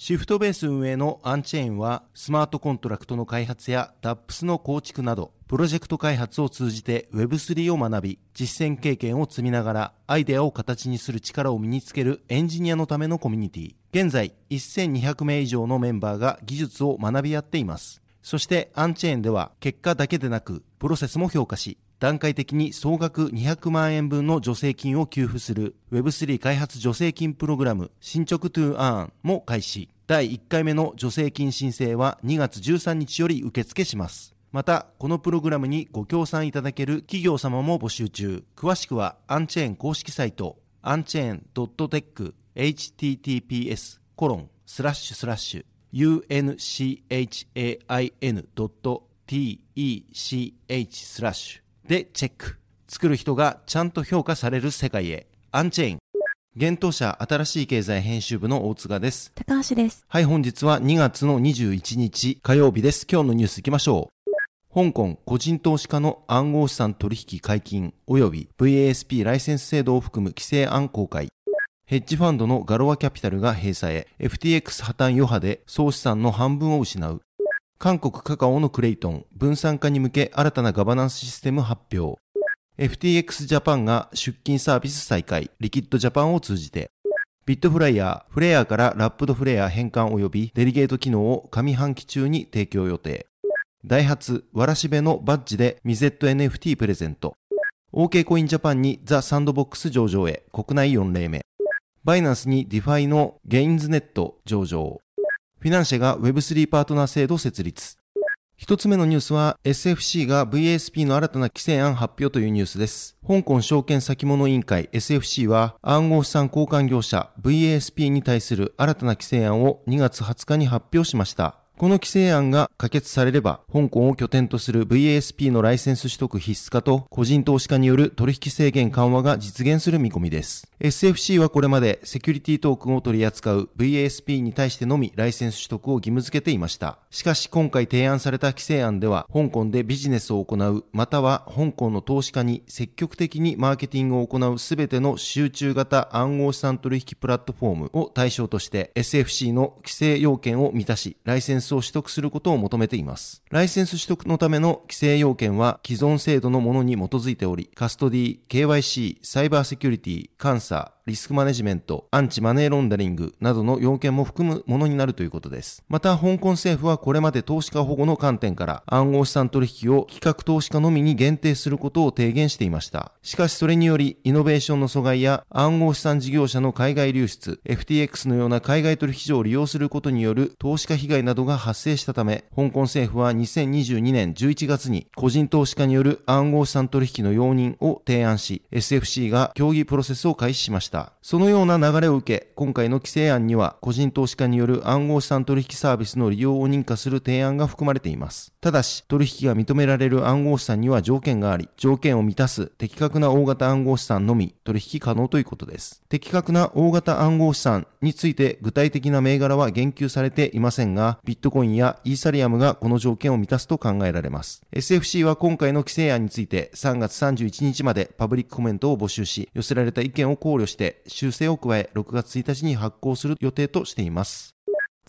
シフトベース運営のアンチェーンはスマートコントラクトの開発や DApps の構築などプロジェクト開発を通じて Web3 を学び実践経験を積みながらアイデアを形にする力を身につけるエンジニアのためのコミュニティ現在1200名以上のメンバーが技術を学び合っています。そしてアンチェーンでは結果だけでなくプロセスも評価し段階的に総額200万円分の助成金を給付する Web3 開発助成金プログラム進捗 to earn も開始。第1回目の助成金申請は2月13日より受付します。また、このプログラムにご協賛いただける企業様も募集中。詳しくは、アンチェーン公式サイト、アンチェーン .tech、https コロンスラッシュスラッシュ unchain.tech スラッシュ。でチェック。作る人がちゃんと評価される世界へ。アンチェーン。現当社新しい経済編集部の大塚です。高橋です。はい、本日は2月の21日火曜日です。今日のニュース行きましょう。香港個人投資家の暗号資産取引解禁及び VASP ライセンス制度を含む規制案公開。ヘッジファンドのガロアキャピタルが閉鎖へ FTX 破綻余波で総資産の半分を失う。韓国カカオのクレイトン分散化に向け新たなガバナンスシステム発表。FTX ジャパンが出勤サービス再開。リキッドジャパンを通じて。ビットフライヤー、フレアからラップドフレア変換及びデリゲート機能を上半期中に提供予定。ダイハツ、わらしべのバッジでミゼット NFT プレゼント。OK コインジャパンにザ・サンドボックス上場へ国内4例目。バイナンスに DeFi のゲインズネット上場。フィナンシェが Web3 パートナー制度設立。一つ目のニュースは SFC が VASP の新たな規制案発表というニュースです。香港証券先物委員会 SFC は暗号資産交換業者 VASP に対する新たな規制案を2月20日に発表しました。この規制案が可決されれば、香港を拠点とする VASP のライセンス取得必須化と個人投資家による取引制限緩和が実現する見込みです。SFC はこれまでセキュリティトークンを取り扱う VASP に対してのみライセンス取得を義務付けていました。しかし今回提案された規制案では、香港でビジネスを行う、または香港の投資家に積極的にマーケティングを行うすべての集中型暗号資産取引プラットフォームを対象として SFC の規制要件を満たし、ライセンスを取得することを求めています。ライセンス取得のための規制要件は既存制度のものに基づいており、カストディ、KYC、サイバーセキュリティ、監査、リスクマネジメント、アンチマネーロンダリングなどの要件も含むものになるということです。また、香港政府はこれまで投資家保護の観点から暗号資産取引を企画投資家のみに限定することを提言していました。しかしそれにより、イノベーションの阻害や暗号資産事業者の海外流出、FTX のような海外取引所を利用することによる投資家被害などが発生したため、香港政府は2022年11月に個人投資家による暗号資産取引の容認を提案し、SFC が協議プロセスを開始しました。そのような流れを受け、今回の規制案には、個人投資家による暗号資産取引サービスの利用を認可する提案が含まれています。ただし、取引が認められる暗号資産には条件があり、条件を満たす的確な大型暗号資産のみ取引可能ということです。的確な大型暗号資産について具体的な銘柄は言及されていませんが、ビットコインやイーサリアムがこの条件を満たすと考えられます。SFC は今回の規制案について3月31日までパブリックコメントを募集し、寄せられた意見を考慮して修正を加え6月1日に発行する予定としています。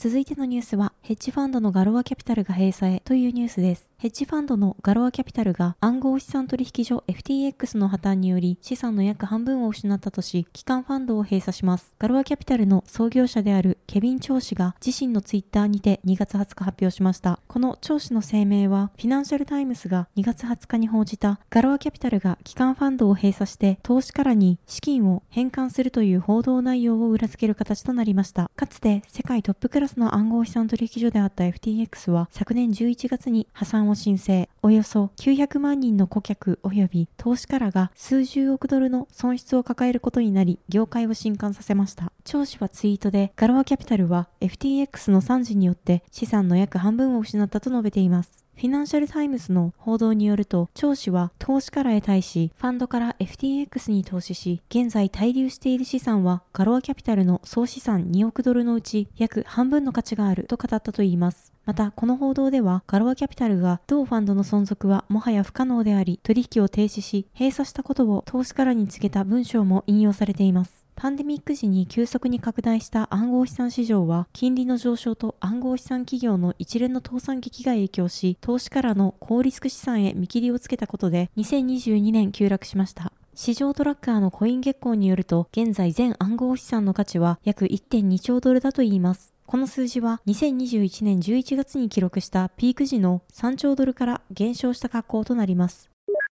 続いてのニュースは、ヘッジファンドのガロアキャピタルが閉鎖へというニュースです。ヘッジファンドのガロアキャピタルが暗号資産取引所 FTX の破綻により資産の約半分を失ったとし、旗艦ファンドを閉鎖します。ガロアキャピタルの創業者であるケビン・チョウ氏が自身のツイッターにて2月20日発表しました。このチョウ氏の声明は、フィナンシャルタイムズが2月20日に報じたガロアキャピタルが旗艦ファンドを閉鎖して投資家らに資金を返還するという報道内容を裏付ける形となりました。かつて世界トップクラスの暗号資産取引所であった FTX は昨年11月に破産を申請。およそ900万人の顧客及び投資家らが数十億ドルの損失を抱えることになり、業界を震撼させました。チョウ氏はツイートで、ガロアキャピタルは FTX の惨事によって資産の約半分を失ったと述べています。フィナンシャルタイムズの報道によると、チョウ氏は投資家らへ対し、ファンドから FTX に投資し、現在滞留している資産はガロアキャピタルの総資産2億ドルのうち約半分の価値があると語ったといいます。また、この報道では、ガロアキャピタルが同ファンドの存続はもはや不可能であり、取引を停止し、閉鎖したことを投資家らに告げた文章も引用されています。パンデミック時に急速に拡大した暗号資産市場は、金利の上昇と暗号資産企業の一連の倒産劇が影響し、投資家らの高リスク資産へ見切りをつけたことで、2022年急落しました。市場トラッカーのコイン月光によると、現在全暗号資産の価値は約1.2兆ドルだといいます。この数字は2021年11月に記録したピーク時の3兆ドルから減少した格好となります。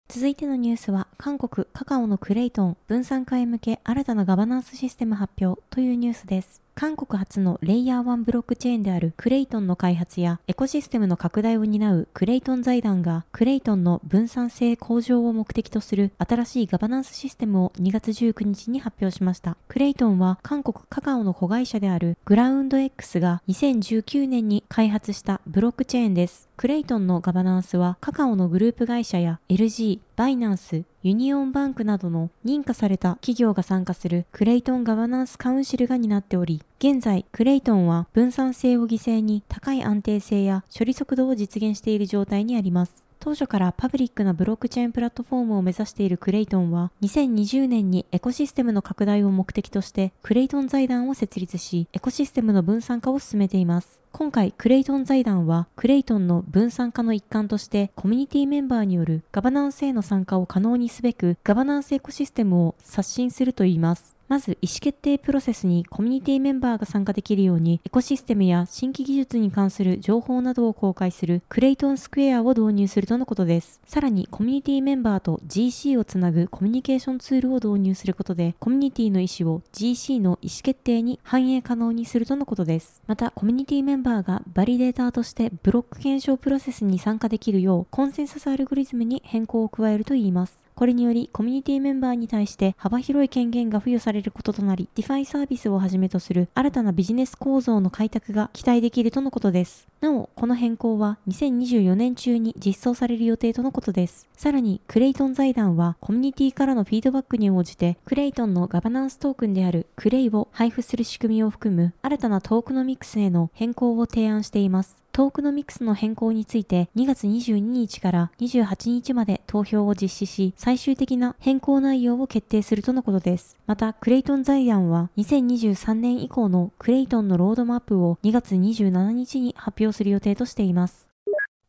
続いてのニュースは、韓国カカオのクレイトン分散化へ向け新たなガバナンスシステム発表というニュースです。韓国初のレイヤー1ブロックチェーンであるクレイトンの開発やエコシステムの拡大を担うクレイトン財団がクレイトンの分散性向上を目的とする新しいガバナンスシステムを2月19日に発表しました。クレイトンは韓国カカオの子会社であるグラウンド X が2019年に開発したブロックチェーンです。クレイトンのガバナンスはカカオのグループ会社や LG、バイナンス、ユニオンバンクなどの認可された企業が参加するクレイトンガバナンスカウンシルが担っており、現在クレイトンは分散性を犠牲に高い安定性や処理速度を実現している状態にあります。当初からパブリックなブロックチェーンプラットフォームを目指しているクレイトンは、2020年にエコシステムの拡大を目的として、クレイトン財団を設立し、エコシステムの分散化を進めています。今回、クレイトン財団は、クレイトンの分散化の一環として、コミュニティメンバーによるガバナンスへの参加を可能にすべく、ガバナンスエコシステムを刷新するといいます。まず、意思決定プロセスにコミュニティメンバーが参加できるように、エコシステムや新規技術に関する情報などを公開するクレイトンスクエアを導入するとのことです。さらに、コミュニティメンバーと GC をつなぐコミュニケーションツールを導入することで、コミュニティの意思を GC の意思決定に反映可能にするとのことです。また、コミュニティメンバーがバリデーターとしてブロック検証プロセスに参加できるよう、コンセンサスアルゴリズムに変更を加えるといいます。これにより、コミュニティメンバーに対して幅広い権限が付与されることとなり、DeFi サービスをはじめとする新たなビジネス構造の開拓が期待できるとのことです。なお、この変更は2024年中に実装される予定とのことです。さらに、クレイトン財団はコミュニティからのフィードバックに応じて、クレイトンのガバナンストークンであるクレイを配布する仕組みを含む新たなトークノミクスへの変更を提案しています。トークノミクスの変更について2月22日から28日まで投票を実施し、最終的な変更内容を決定するとのことです。また、クレイトン財団は2023年以降のクレイトンのロードマップを2月27日に発表する予定としています。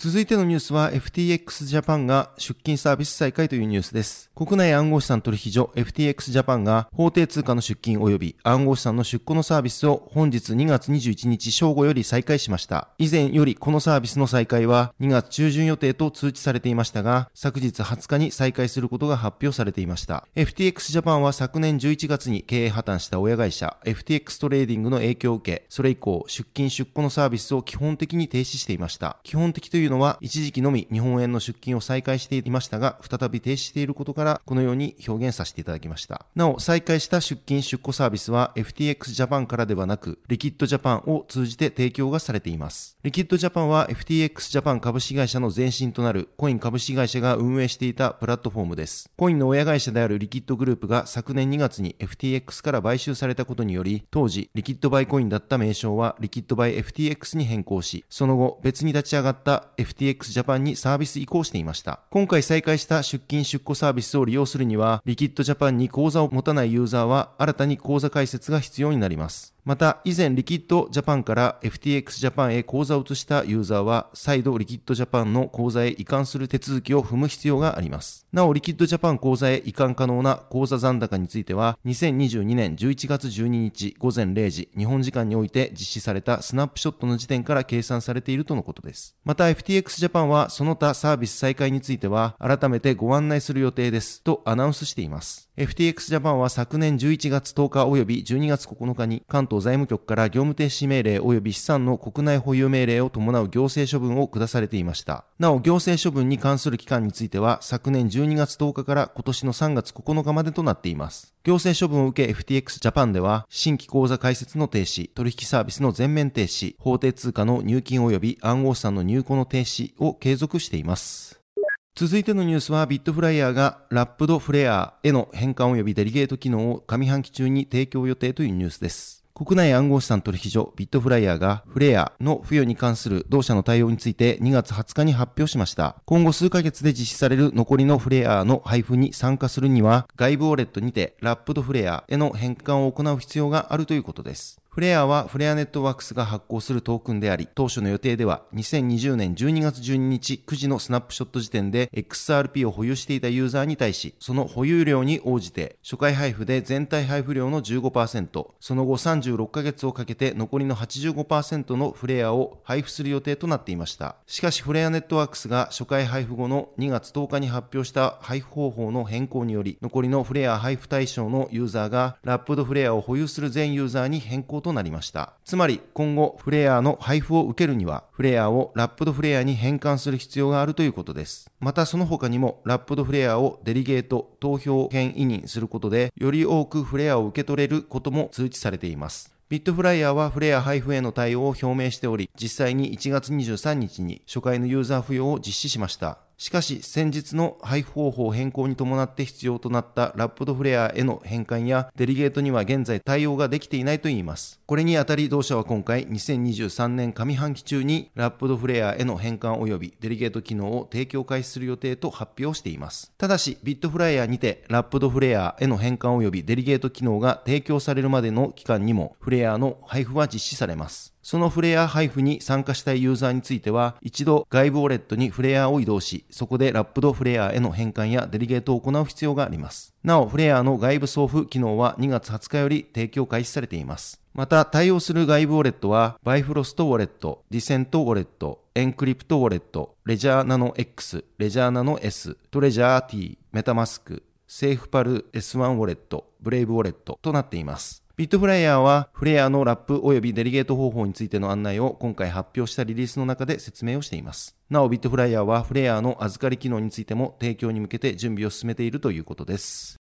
続いてのニュースは FTX ジャパンが出金サービス再開というニュースです。国内暗号資産取引所 FTX ジャパンが法定通貨の出金及び暗号資産の出庫のサービスを本日2月21日正午より再開しました。以前よりこのサービスの再開は2月中旬予定と通知されていましたが、昨日20日に再開することが発表されていました。FTX ジャパンは昨年11月に経営破綻した親会社 FTX トレーディングの影響を受け、それ以降出金出庫のサービスを基本的に停止していました。基本的というのは一時期のみ日本円の出金を再開していましたが、再び停止していることからこのように表現させていただきました。なお、再開した出金出庫サービスは FTX ジャパンからではなく、リキッドジャパンを通じて提供がされています。リキッドジャパンは FTX ジャパン株式会社の前身となる QUOINE 株式会社が運営していたプラットフォームです。 QUOINE の親会社であるリキッドグループが昨年2月に FTX から買収されたことにより、当時 Liquid by Quoine だった名称はリキッドバイ FTX に変更し、その後別に立ち上がった FTX ジャパンにサービス移行していました。今回再開した出金出庫サービスを利用するには、リキッドジャパンに口座を持たないユーザーは新たに口座開設が必要になります。また、以前リキッドジャパンから FTX ジャパンへ口座を移したユーザーは、再度リキッドジャパンの口座へ移管する手続きを踏む必要があります。なお、リキッドジャパン口座へ移管可能な口座残高については、2022年11月12日午前0時、日本時間において実施されたスナップショットの時点から計算されているとのことです。また、FTX ジャパンは、その他サービス再開については、改めてご案内する予定ですとアナウンスしています。FTX ジャパンは昨年11月10日及び12月9日に関東財務局から業務停止命令及び資産の国内保有命令を伴う行政処分を下されていました。なお、行政処分に関する期間については昨年12月10日から今年の3月9日までとなっています。行政処分を受け FTX ジャパンでは新規口座開設の停止、取引サービスの全面停止、法定通貨の入金及び暗号資産の入庫の停止を継続しています。続いてのニュースはビットフライヤーがラップドフレアへの変換及びデリゲート機能を上半期中に提供予定というニュースです。国内暗号資産取引所ビットフライヤーがフレアの付与に関する同社の対応について2月20日に発表しました。今後数ヶ月で実施される残りのフレアの配布に参加するには外部ウォレットにてラップドフレアへの変換を行う必要があるということです。フレアはフレアネットワークスが発行するトークンであり、当初の予定では2020年12月12日9時のスナップショット時点で XRP を保有していたユーザーに対し、その保有量に応じて初回配布で全体配布量の15%、その後36ヶ月をかけて残りの85%のフレアを配布する予定となっていました。しかしフレアネットワークスが初回配布後の2月10日に発表した配布方法の変更により、残りのフレア配布対象のユーザーがラップドフレアを保有する全ユーザーに変更となりました。つまり今後フレアの配布を受けるにはフレアをラップドフレアに変換する必要があるということです。またその他にもラップドフレアをデリゲート、投票権委任することでより多くフレアを受け取れることも通知されています。ビットフライヤーはフレア配布への対応を表明しており、実際に1月23日に初回のユーザー付与を実施しました。しかし、先日の配布方法変更に伴って必要となったラップドフレアへの変換やデリゲートには現在対応ができていないといいます。これにあたり同社は今回2023年上半期中にラップドフレアへの変換及びデリゲート機能を提供開始する予定と発表しています。ただし、ビットフライヤーにてラップドフレアへの変換及びデリゲート機能が提供されるまでの期間にもフレアの配布は実施されます。そのフレア配布に参加したいユーザーについては、一度外部ウォレットにフレアを移動し、そこでラップドフレアへの変換やデリゲートを行う必要があります。なお、フレアの外部送付機能は2月20日より提供開始されています。また、対応する外部ウォレットは、バイフロストウォレット、ディセントウォレット、エンクリプトウォレット、レジャーナノ X、レジャーナノ S、トレジャー T、メタマスク、セーフパル S1 ウォレット、ブレイブウォレットとなっています。ビットフライヤーはフレアのラップ及びデリゲート方法についての案内を今回発表したリリースの中で説明をしています。なお、ビットフライヤーはフレアの預かり機能についても提供に向けて準備を進めているということです。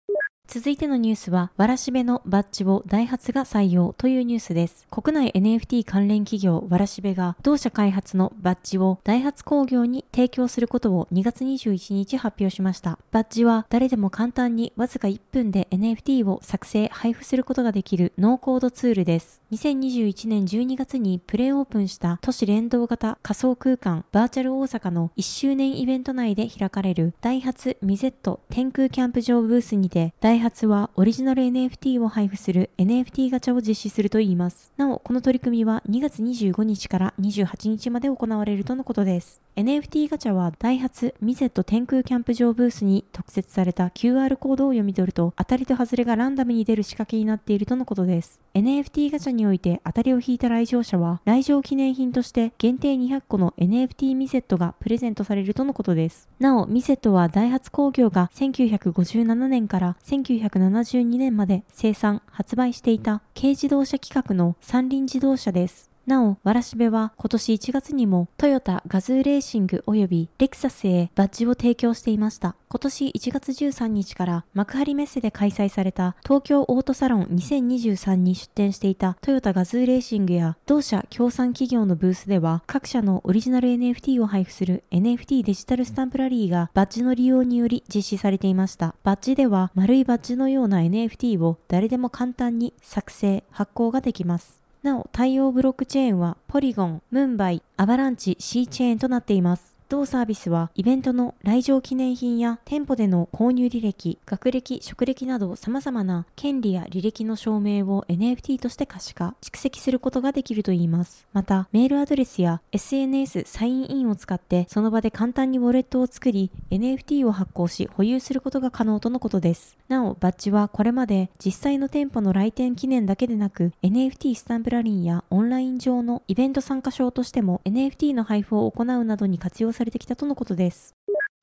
続いてのニュースは、わらしべのバッジをダイハツが採用というニュースです。国内 NFT 関連企業わらしべが同社開発のバッジをダイハツ工業に提供することを2月21日発表しました。バッジは誰でも簡単にわずか1分で NFT を作成、配布することができるノーコードツールです。2021年12月にプレイオープンした都市連動型仮想空間バーチャル大阪の1周年イベント内で開かれるダイハツミゼット天空キャンプ場ブースにてダイハツはオリジナル NFT を配布する NFT ガチャを実施するといいます。なお、この取り組みは2月25日から28日まで行われるとのことです。NFT ガチャはダイハツミゼット天空キャンプ場ブースに特設された QR コードを読み取ると当たりと外れがランダムに出る仕掛けになっているとのことです。NFT ガチャにおいて当たりを引いた来場者は来場記念品として限定200個の NFT ミゼットがプレゼントされるとのことです。なお、ミゼットはダイハツ工業が1957年から1972年まで生産、発売していた軽自動車規格の三輪自動車です。なお、わらしべは今年1月にもトヨタガズーレーシング及びレクサスへバッジを提供していました。今年1月13日から幕張メッセで開催された東京オートサロン2023に出展していたトヨタガズーレーシングや同社協賛企業のブースでは各社のオリジナル NFT を配布する NFT デジタルスタンプラリーがバッジの利用により実施されていました。バッジでは丸いバッジのような NFT を誰でも簡単に作成、発行ができます。なお、対応ブロックチェーンはポリゴン、ムンバイ、アバランチ、シーチェーンとなっています。同サービスはイベントの来場記念品や店舗での購入履歴、学歴、職歴など様々な権利や履歴の証明を NFT として可視化、蓄積することができるといいます。また、メールアドレスや SNS サインインを使ってその場で簡単にウォレットを作り NFT を発行し保有することが可能とのことです。なお、バッジはこれまで実際の店舗の来店記念だけでなく NFT スタンプラリンやオンライン上のイベント参加証としても NFT の配布を行うなどに活用されされてきたとのことです。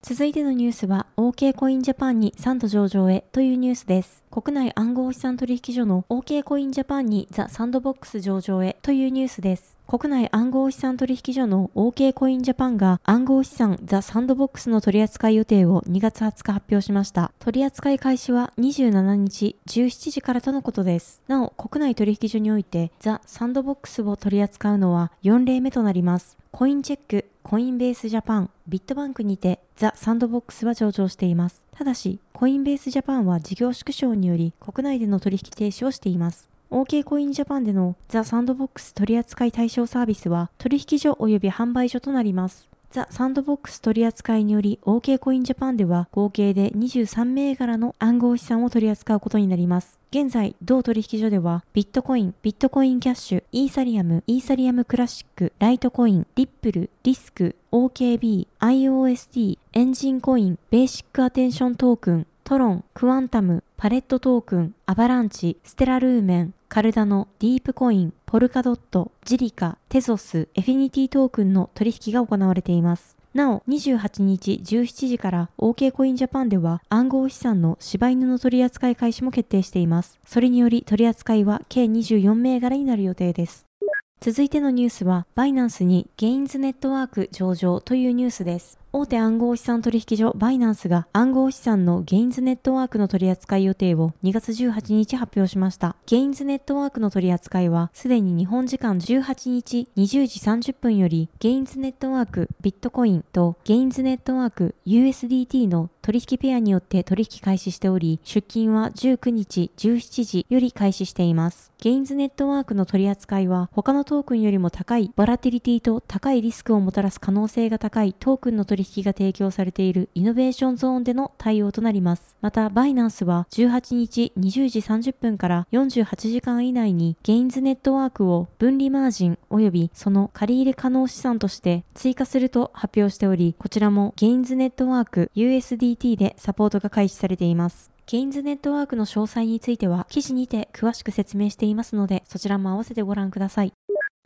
続いてのニュースは OK コインジャパンにサンド上場へというニュースです。国内暗号資産取引所の OK コインジャパンにザ・サンドボックス上場へというニュースです。国内暗号資産取引所の OK コインジャパンが暗号資産ザ・サンドボックスの取扱い予定を2月20日発表しました。取扱い開始は27日17時からとのことです。なお、国内取引所においてザ・サンドボックスを取り扱うのは4例目となります。コインチェック、コインベースジャパン、ビットバンクにてザ・サンドボックスは上場しています。ただし、コインベースジャパンは事業縮小により国内での取引停止をしています。OK コインジャパンでのザ・サンドボックス取扱対象サービスは取引所及び販売所となります。ザ・サンドボックス取り扱いにより OK コインジャパンでは合計で23銘柄の暗号資産を取り扱うことになります。現在、同取引所ではビットコイン、ビットコインキャッシュ、イーサリアム、イーサリアムクラシック、ライトコイン、リップル、リスク、OKB、IOST、エンジンコイン、ベーシックアテンショントークン、トロン、クワンタム、パレットトークン、アバランチ、ステラルーメン、カルダノ、ディープコイン、ポルカドット、ジリカ、テゾス、エフィニティトークンの取引が行われています。なお、28日17時から OK コインジャパンでは暗号資産のシバイヌの取扱い開始も決定しています。それにより取扱いは計24銘柄になる予定です。続いてのニュースは、バイナンスにゲインズネットワーク上場というニュースです。大手暗号資産取引所バイナンスが暗号資産のゲインズネットワークの取扱い予定を2月18日発表しました。ゲインズネットワークの取扱いはすでに日本時間18日20時30分よりゲインズネットワークビットコインとゲインズネットワーク USDT の取引ペアによって取引開始しており、出金は19日17時より開始しています。ゲインズネットワークの取扱いは他のトークンよりも高いボラティリティと高いリスクをもたらす可能性が高いトークンの取引が提供されているイノベーションゾーンでの対応となります。また、バイナンスは18日20時30分から48時間以内にゲインズネットワークを分離マージン及びその借入可能資産として追加すると発表しており、こちらもゲインズネットワーク USDT でサポートが開始されています。ゲインズネットワークの詳細については記事にて詳しく説明していますのでそちらも合わせてご覧ください。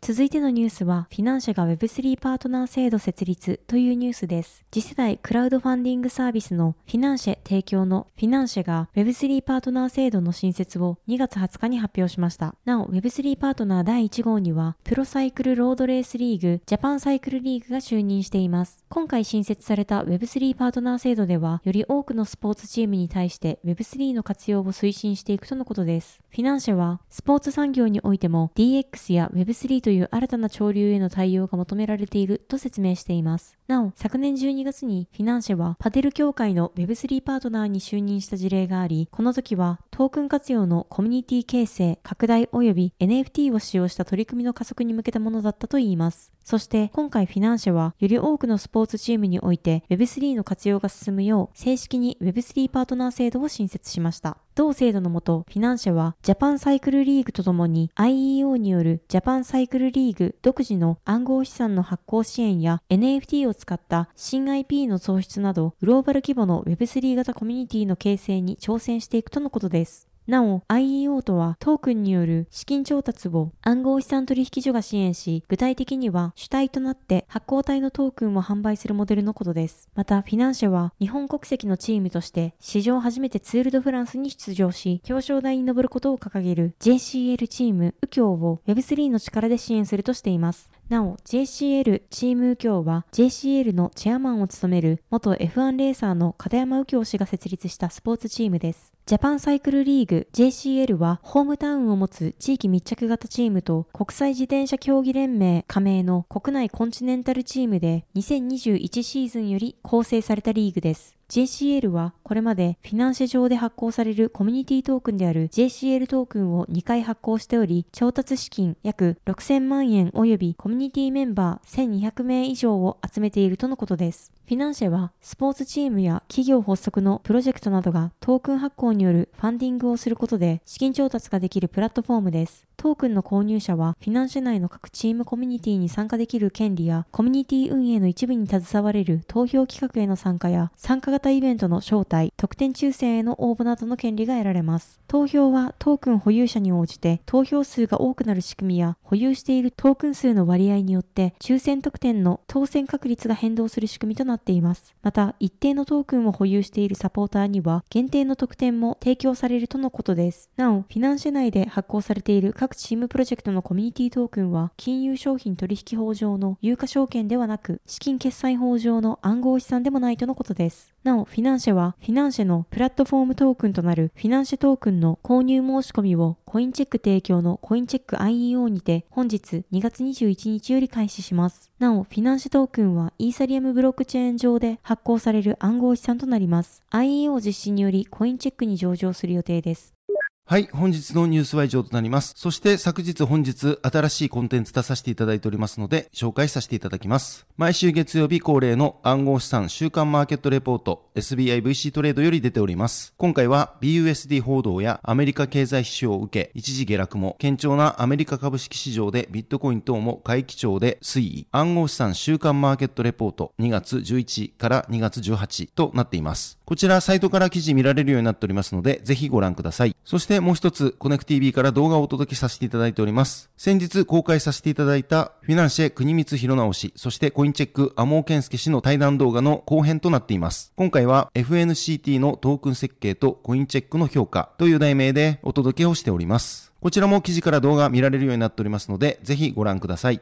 続いてのニュースは、フィナンシェが Web3 パートナー制度設立というニュースです。次世代クラウドファンディングサービスのフィナンシェ提供のフィナンシェが Web3 パートナー制度の新設を2月20日に発表しました。なお、Web3 パートナー第1号には、プロサイクルロードレースリーグ、ジャパンサイクルリーグが就任しています。今回新設された Web3 パートナー制度では、より多くのスポーツチームに対して Web3 の活用を推進していくとのことです。フィナンシェは、スポーツ産業においても DX や Web3 とという新たな潮流への対応が求められていると説明しています。なお、昨年12月にフィナンシェはパデル協会の Web3 パートナーに就任した事例があり、この時はトークン活用のコミュニティ形成、拡大及び NFT を使用した取り組みの加速に向けたものだったといいます。そして今回フィナンシェはより多くのスポーツチームにおいて Web3 の活用が進むよう正式に Web3 パートナー制度を新設しました。同制度のもと、フィナンシェはジャパンサイクルリーグとともに IEO によるジャパンサイクルリーグ独自の暗号資産の発行支援や NFT を使った新 IP の創出などグローバル規模の Web3 型コミュニティの形成に挑戦していくとのことです。なお、IEO とはトークンによる資金調達を暗号資産取引所が支援し、具体的には主体となって発行体のトークンを販売するモデルのことです。また、フィナンシェは日本国籍のチームとして史上初めてツールドフランスに出場し、表彰台に上ることを掲げる JCL チーム、右京を Web3 の力で支援するとしています。なお、JCL チーム右京は JCL のチェアマンを務める元 F1 レーサーの片山右京氏が設立したスポーツチームです。ジャパンサイクルリーグ JCL はホームタウンを持つ地域密着型チームと国際自転車競技連盟加盟の国内コンチネンタルチームで2021シーズンより構成されたリーグです。JCL はこれまでフィナンシェ上で発行されるコミュニティトークンである JCL トークンを2回発行しており、調達資金約6000万円及びコミュニティメンバー1200名以上を集めているとのことです。フィナンシェはスポーツチームや企業発足のプロジェクトなどがトークン発行によるファンディングをすることで資金調達ができるプラットフォームです。トークンの購入者はフィナンシェ内の各チームコミュニティに参加できる権利やコミュニティ運営の一部に携われる投票企画への参加や参加型イベントの招待、特典抽選への応募などの権利が得られます。投票はトークン保有者に応じて投票数が多くなる仕組みや保有しているトークン数の割合によって抽選特典の当選確率が変動する仕組みとなっています。また、一定のトークンを保有しているサポーターには限定の特典も提供されるとのことです。なお、フィナンシェ内で発行されている各チームプロジェクトのコミュニティトークンは、金融商品取引法上の有価証券ではなく、資金決済法上の暗号資産でもないとのことです。なお、フィナンシェは、フィナンシェのプラットフォームトークンとなるフィナンシェトークンの購入申し込みをコインチェック提供のコインチェック IEO にて本日2月21日より開始します。なお、フィナンシェトークンはイーサリアムブロックチェーン上で発行される暗号資産となります。IEO 実施によりコインチェックに上場する予定です。はい、本日のニュースは以上となります。そして昨日本日新しいコンテンツ出させていただいておりますので、紹介させていただきます。毎週月曜日恒例の暗号資産週間マーケットレポート SBIVC トレードより出ております。今回は BUSD 報道やアメリカ経済指標を受け、一時下落も堅調なアメリカ株式市場でビットコイン等も回帰調で推移。暗号資産週間マーケットレポート2月11から2月18となっています。こちらサイトから記事見られるようになっておりますので、ぜひご覧ください。そしてもう一つ、コネク TV から動画をお届けさせていただいております。先日公開させていただいた、フィナンシェ国光弘直氏、そしてコインチェックアモーケンスケ氏の対談動画の後編となっています。今回は FNCT のトークン設計とコインチェックの評価という題名でお届けをしております。こちらも記事から動画見られるようになっておりますので、ぜひご覧ください。